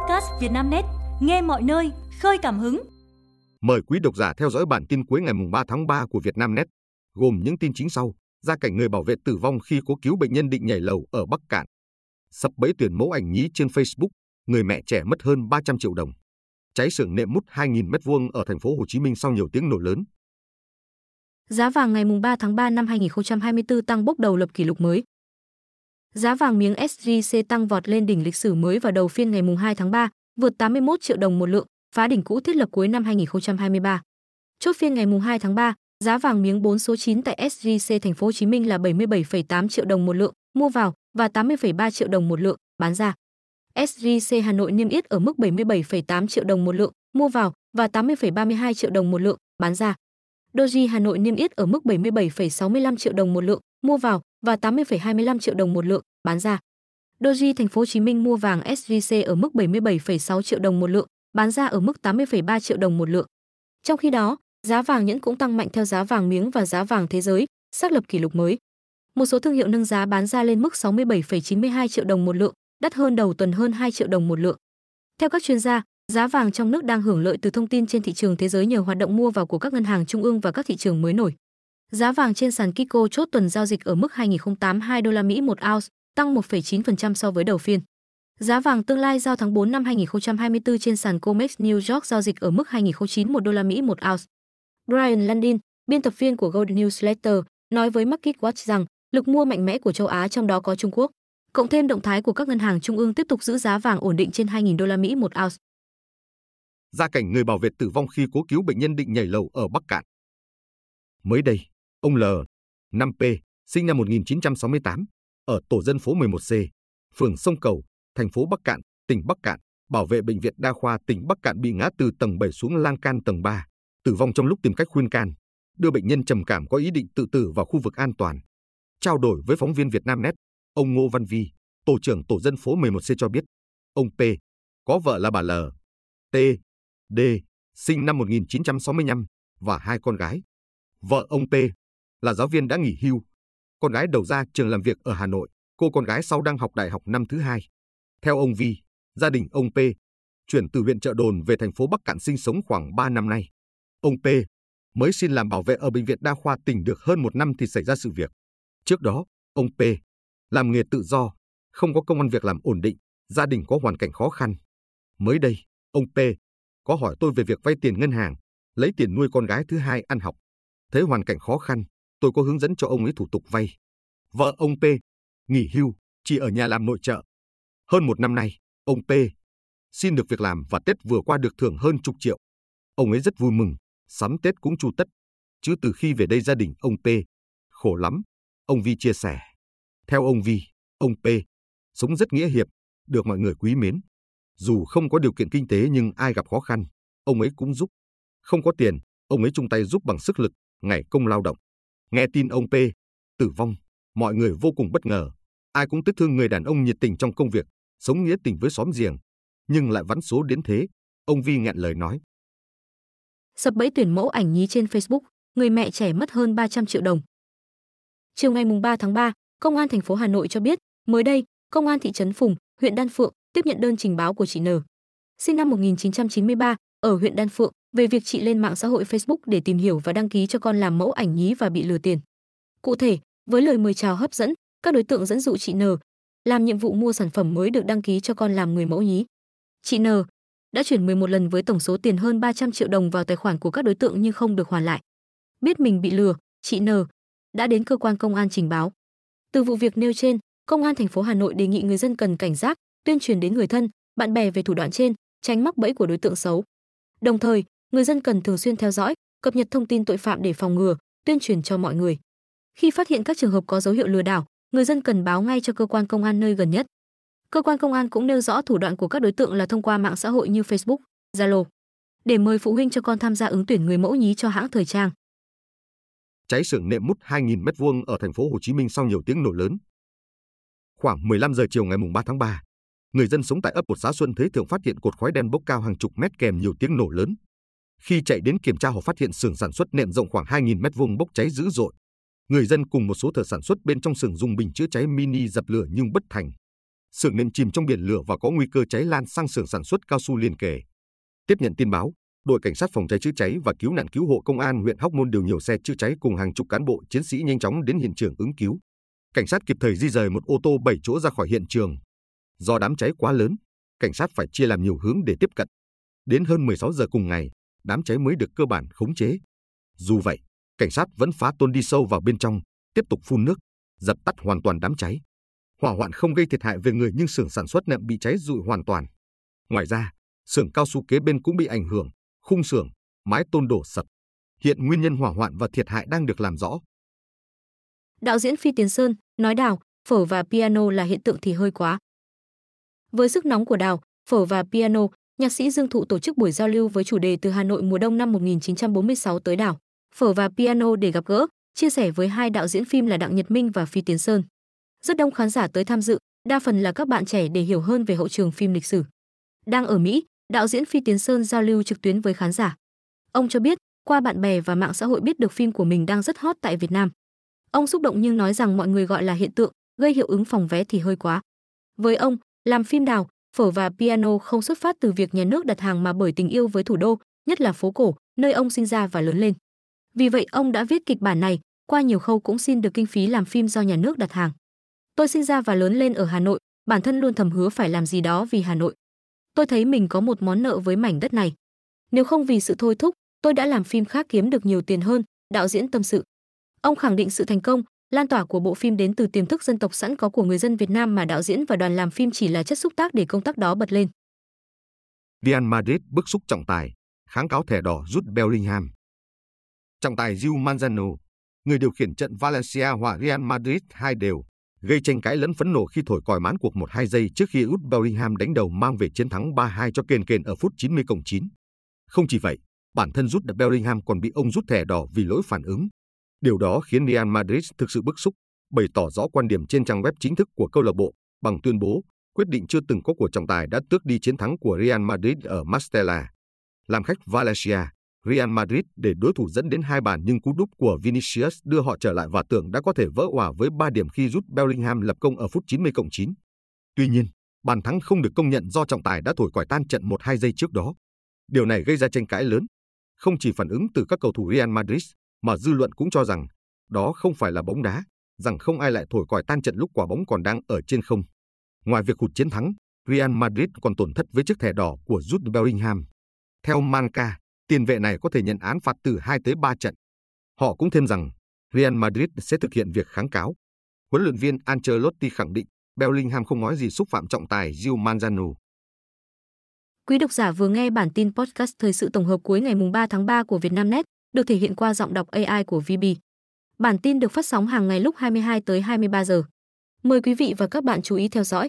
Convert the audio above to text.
podcast Vietnamnet, nghe mọi nơi, khơi cảm hứng. Mời quý độc giả theo dõi bản tin cuối ngày 3 tháng 3 của Vietnamnet, gồm những tin chính sau. Gia cảnh người bảo vệ tử vong khi cố cứu bệnh nhân định nhảy lầu ở Bắc Cạn. Sập bẫy tuyển mẫu ảnh nhí trên Facebook, người mẹ trẻ mất hơn 300 triệu đồng. Cháy xưởng nệm mút 2.000 m2 ở thành phố Hồ Chí Minh sau nhiều tiếng nổ lớn. Giá vàng ngày 3 tháng 3 năm 2024 tăng bốc đầu lập kỷ lục mới. Giá vàng miếng SJC tăng vọt lên đỉnh lịch sử mới vào đầu phiên ngày 2 tháng 3, vượt 81 triệu đồng một lượng, phá đỉnh cũ thiết lập cuối năm 2023. Chốt phiên ngày 2 tháng 3, giá vàng miếng 4 số 9 tại SJC thành phố Hồ Chí Minh là 77,8 triệu đồng một lượng mua vào và 80,3 triệu đồng một lượng bán ra. SJC Hà Nội niêm yết ở mức 77,8 triệu đồng một lượng mua vào và 80,32 triệu đồng một lượng bán ra. Doji Hà Nội niêm yết ở mức 77,65 triệu đồng một lượng mua vào và 80,25 triệu đồng một lượng bán ra. Doji Thành phố Hồ Chí Minh mua vàng SJC ở mức 77,6 triệu đồng một lượng, bán ra ở mức 80,3 triệu đồng một lượng. Trong khi đó, giá vàng nhẫn cũng tăng mạnh theo giá vàng miếng và giá vàng thế giới, xác lập kỷ lục mới. Một số thương hiệu nâng giá bán ra lên mức 67,92 triệu đồng một lượng, đắt hơn đầu tuần hơn 2 triệu đồng một lượng. Theo các chuyên gia, giá vàng trong nước đang hưởng lợi từ thông tin trên thị trường thế giới nhờ hoạt động mua vào của các ngân hàng trung ương và các thị trường mới nổi. Giá vàng trên sàn Kiko chốt tuần giao dịch ở mức 2082 đô la Mỹ một ounce, tăng 1,9% so với đầu phiên. Giá vàng tương lai giao tháng 4 năm 2024 trên sàn Comex New York giao dịch ở mức 2091 đô la Mỹ một ounce. Brian Landin, biên tập viên của Gold Newsletter, nói với Market Watch rằng lực mua mạnh mẽ của châu Á trong đó có Trung Quốc, cộng thêm động thái của các ngân hàng trung ương tiếp tục giữ giá vàng ổn định trên 2.000 đô la Mỹ một ounce. Gia cảnh người bảo vệ tử vong khi cố cứu bệnh nhân định nhảy lầu ở Bắc Cạn. Mới đây, ông L, 5P, sinh năm 1968, ở tổ dân phố 11C, phường Sông Cầu, thành phố Bắc Cạn, tỉnh Bắc Cạn, bảo vệ bệnh viện đa khoa tỉnh Bắc Cạn bị ngã từ tầng 7 xuống lan can tầng 3, tử vong trong lúc tìm cách khuyên can, đưa bệnh nhân trầm cảm có ý định tự tử vào khu vực an toàn. Trao đổi với phóng viên Việt Nam Net, ông Ngô Văn Vi, tổ trưởng tổ dân phố 11C cho biết, ông P có vợ là bà L, T, D, sinh năm 1965 và hai con gái. Vợ ông P là giáo viên đã nghỉ hưu. Con gái đầu ra trường làm việc ở Hà Nội, cô con gái sau đang học đại học năm thứ hai. Theo ông Vi, gia đình ông P chuyển từ huyện Trợ Đồn về thành phố Bắc Cạn sinh sống khoảng 3 năm nay. Ông P mới xin làm bảo vệ ở bệnh viện đa khoa tỉnh được hơn một năm thì xảy ra sự việc. Trước đó, ông P làm nghề tự do, không có công ăn việc làm ổn định, gia đình có hoàn cảnh khó khăn. Mới đây, ông P có hỏi tôi về việc vay tiền ngân hàng, lấy tiền nuôi con gái thứ hai ăn học. Thấy hoàn cảnh khó khăn, tôi có hướng dẫn cho ông ấy thủ tục vay. Vợ ông P nghỉ hưu, chỉ ở nhà làm nội trợ. Hơn một năm nay, ông P xin được việc làm và Tết vừa qua được thưởng hơn chục triệu. Ông ấy rất vui mừng, sắm Tết cũng chu tất. Chứ từ khi về đây gia đình ông P khổ lắm, ông Vi chia sẻ. Theo ông Vi, ông P sống rất nghĩa hiệp, được mọi người quý mến. Dù không có điều kiện kinh tế nhưng ai gặp khó khăn, ông ấy cũng giúp. Không có tiền, ông ấy chung tay giúp bằng sức lực, ngày công lao động. Nghe tin ông P tử vong, mọi người vô cùng bất ngờ. Ai cũng tiếc thương người đàn ông nhiệt tình trong công việc, sống nghĩa tình với xóm giềng, nhưng lại vắn số đến thế. Ông Vi nghẹn lời nói. Sập bẫy tuyển mẫu ảnh nhí trên Facebook, người mẹ trẻ mất hơn 300 triệu đồng. Chiều ngày 3 tháng 3, Công an thành phố Hà Nội cho biết, mới đây, Công an thị trấn Phùng, huyện Đan Phượng tiếp nhận đơn trình báo của chị N. Sinh năm 1993, ở huyện Đan Phượng, về việc chị lên mạng xã hội Facebook để tìm hiểu và đăng ký cho con làm mẫu ảnh nhí và bị lừa tiền. Cụ thể, với lời mời chào hấp dẫn, các đối tượng dẫn dụ chị N làm nhiệm vụ mua sản phẩm mới được đăng ký cho con làm người mẫu nhí. Chị N đã chuyển 11 lần với tổng số tiền hơn 300 triệu đồng vào tài khoản của các đối tượng nhưng không được hoàn lại. Biết mình bị lừa, chị N đã đến cơ quan công an trình báo. Từ vụ việc nêu trên, Công an thành phố Hà Nội đề nghị người dân cần cảnh giác, tuyên truyền đến người thân, bạn bè về thủ đoạn trên, tránh mắc bẫy của đối tượng xấu. Đồng thời, người dân cần thường xuyên theo dõi, cập nhật thông tin tội phạm để phòng ngừa, tuyên truyền cho mọi người. Khi phát hiện các trường hợp có dấu hiệu lừa đảo, người dân cần báo ngay cho cơ quan công an nơi gần nhất. Cơ quan công an cũng nêu rõ thủ đoạn của các đối tượng là thông qua mạng xã hội như Facebook, Zalo để mời phụ huynh cho con tham gia ứng tuyển người mẫu nhí cho hãng thời trang. Cháy xưởng nệm mút 2.000 m2 ở thành phố Hồ Chí Minh sau nhiều tiếng nổ lớn. Khoảng 15 giờ chiều ngày 3 tháng 3, người dân sống tại ấp một xã Xuân Thế Thượng phát hiện cột khói đen bốc cao hàng chục mét kèm nhiều tiếng nổ lớn. Khi chạy đến kiểm tra họ phát hiện xưởng sản xuất nệm rộng khoảng 2.000 m2 bốc cháy dữ dội. Người dân cùng một số thợ sản xuất bên trong xưởng dùng bình chữa cháy mini dập lửa nhưng bất thành. xưởng nệm chìm trong biển lửa và có nguy cơ cháy lan sang xưởng sản xuất cao su liền kề. Tiếp nhận tin báo, đội cảnh sát phòng cháy chữa cháy và cứu nạn cứu hộ công an huyện Hóc Môn điều nhiều xe chữa cháy cùng hàng chục cán bộ chiến sĩ nhanh chóng đến hiện trường ứng cứu. Cảnh sát kịp thời di rời một ô tô 7 chỗ ra khỏi hiện trường. Do đám cháy quá lớn, cảnh sát phải chia làm nhiều hướng để tiếp cận. Đến hơn 16 giờ cùng ngày, đám cháy mới được cơ bản khống chế. Dù vậy, cảnh sát vẫn phá tôn đi sâu vào bên trong, tiếp tục phun nước, dập tắt hoàn toàn đám cháy. Hỏa hoạn không gây thiệt hại về người nhưng xưởng sản xuất nệm bị cháy rụi hoàn toàn. Ngoài ra, xưởng cao su kế bên cũng bị ảnh hưởng, khung xưởng, mái tôn đổ sập. Hiện nguyên nhân hỏa hoạn và thiệt hại đang được làm rõ. Đạo diễn Phi Tiến Sơn nói đào, phở và piano là hiện tượng thì hơi quá. Với sức nóng của đào, phở và piano, nhạc sĩ Dương Thụ tổ chức buổi giao lưu với chủ đề từ Hà Nội mùa đông năm 1946 tới đảo, phở và piano để gặp gỡ, chia sẻ với hai đạo diễn phim là Đặng Nhật Minh và Phi Tiến Sơn. Rất đông khán giả tới tham dự, đa phần là các bạn trẻ để hiểu hơn về hậu trường phim lịch sử. Đang ở Mỹ, đạo diễn Phi Tiến Sơn giao lưu trực tuyến với khán giả. Ông cho biết, qua bạn bè và mạng xã hội biết được phim của mình đang rất hot tại Việt Nam. Ông xúc động nhưng nói rằng mọi người gọi là hiện tượng, gây hiệu ứng phòng vé thì hơi quá. Với ông, làm phim đào, phở và piano không xuất phát từ việc nhà nước đặt hàng mà bởi tình yêu với thủ đô, nhất là phố cổ, nơi ông sinh ra và lớn lên. Vì vậy ông đã viết kịch bản này, qua nhiều khâu cũng xin được kinh phí làm phim do nhà nước đặt hàng. Tôi sinh ra và lớn lên ở Hà Nội, bản thân luôn thầm hứa phải làm gì đó vì Hà Nội. Tôi thấy mình có một món nợ với mảnh đất này. Nếu không vì sự thôi thúc, tôi đã làm phim khác kiếm được nhiều tiền hơn, đạo diễn tâm sự. Ông khẳng định sự thành công, lan tỏa của bộ phim đến từ tiềm thức dân tộc sẵn có của người dân Việt Nam mà đạo diễn và đoàn làm phim chỉ là chất xúc tác để công tác đó bật lên. Real Madrid bức xúc trọng tài, kháng cáo thẻ đỏ rút Bellingham. Trọng tài Gil Manzano, người điều khiển trận Valencia hòa Real Madrid hai đều, gây tranh cãi lẫn phẫn nộ khi thổi còi mán cuộc 1-2 giây trước khi Jude Bellingham đánh đầu mang về chiến thắng 3-2 cho kền kền ở phút 90 cộng 9. Không chỉ vậy, bản thân Rút Bellingham còn bị ông rút thẻ đỏ vì lỗi phản ứng. Điều đó khiến Real Madrid thực sự bức xúc, bày tỏ rõ quan điểm trên trang web chính thức của câu lạc bộ bằng tuyên bố quyết định chưa từng có của trọng tài đã tước đi chiến thắng của Real Madrid ở Mastella. Làm khách Valencia, Real Madrid để đối thủ dẫn đến hai bàn nhưng cú đúp của Vinicius đưa họ trở lại và tưởng đã có thể vỡ hòa với 3 điểm khi rút Bellingham lập công ở phút 90 cộng 9. Tuy nhiên, bàn thắng không được công nhận do trọng tài đã thổi còi tan trận 1-2 giây trước đó. Điều này gây ra tranh cãi lớn, không chỉ phản ứng từ các cầu thủ Real Madrid, mà dư luận cũng cho rằng đó không phải là bóng đá, rằng không ai lại thổi còi tan trận lúc quả bóng còn đang ở trên không. Ngoài việc hụt chiến thắng, Real Madrid còn tổn thất với chiếc thẻ đỏ của Jude Bellingham. Theo Manca, tiền vệ này có thể nhận án phạt từ 2 tới 3 trận. Họ cũng thêm rằng Real Madrid sẽ thực hiện việc kháng cáo. Huấn luyện viên Ancelotti khẳng định Bellingham không nói gì xúc phạm trọng tài Gil Manzano. Quý độc giả vừa nghe bản tin podcast thời sự tổng hợp cuối ngày 3 tháng 3 của Vietnamnet, được thể hiện qua giọng đọc AI của VB. Bản tin được phát sóng hàng ngày lúc 22 tới 23 giờ. Mời quý vị và các bạn chú ý theo dõi.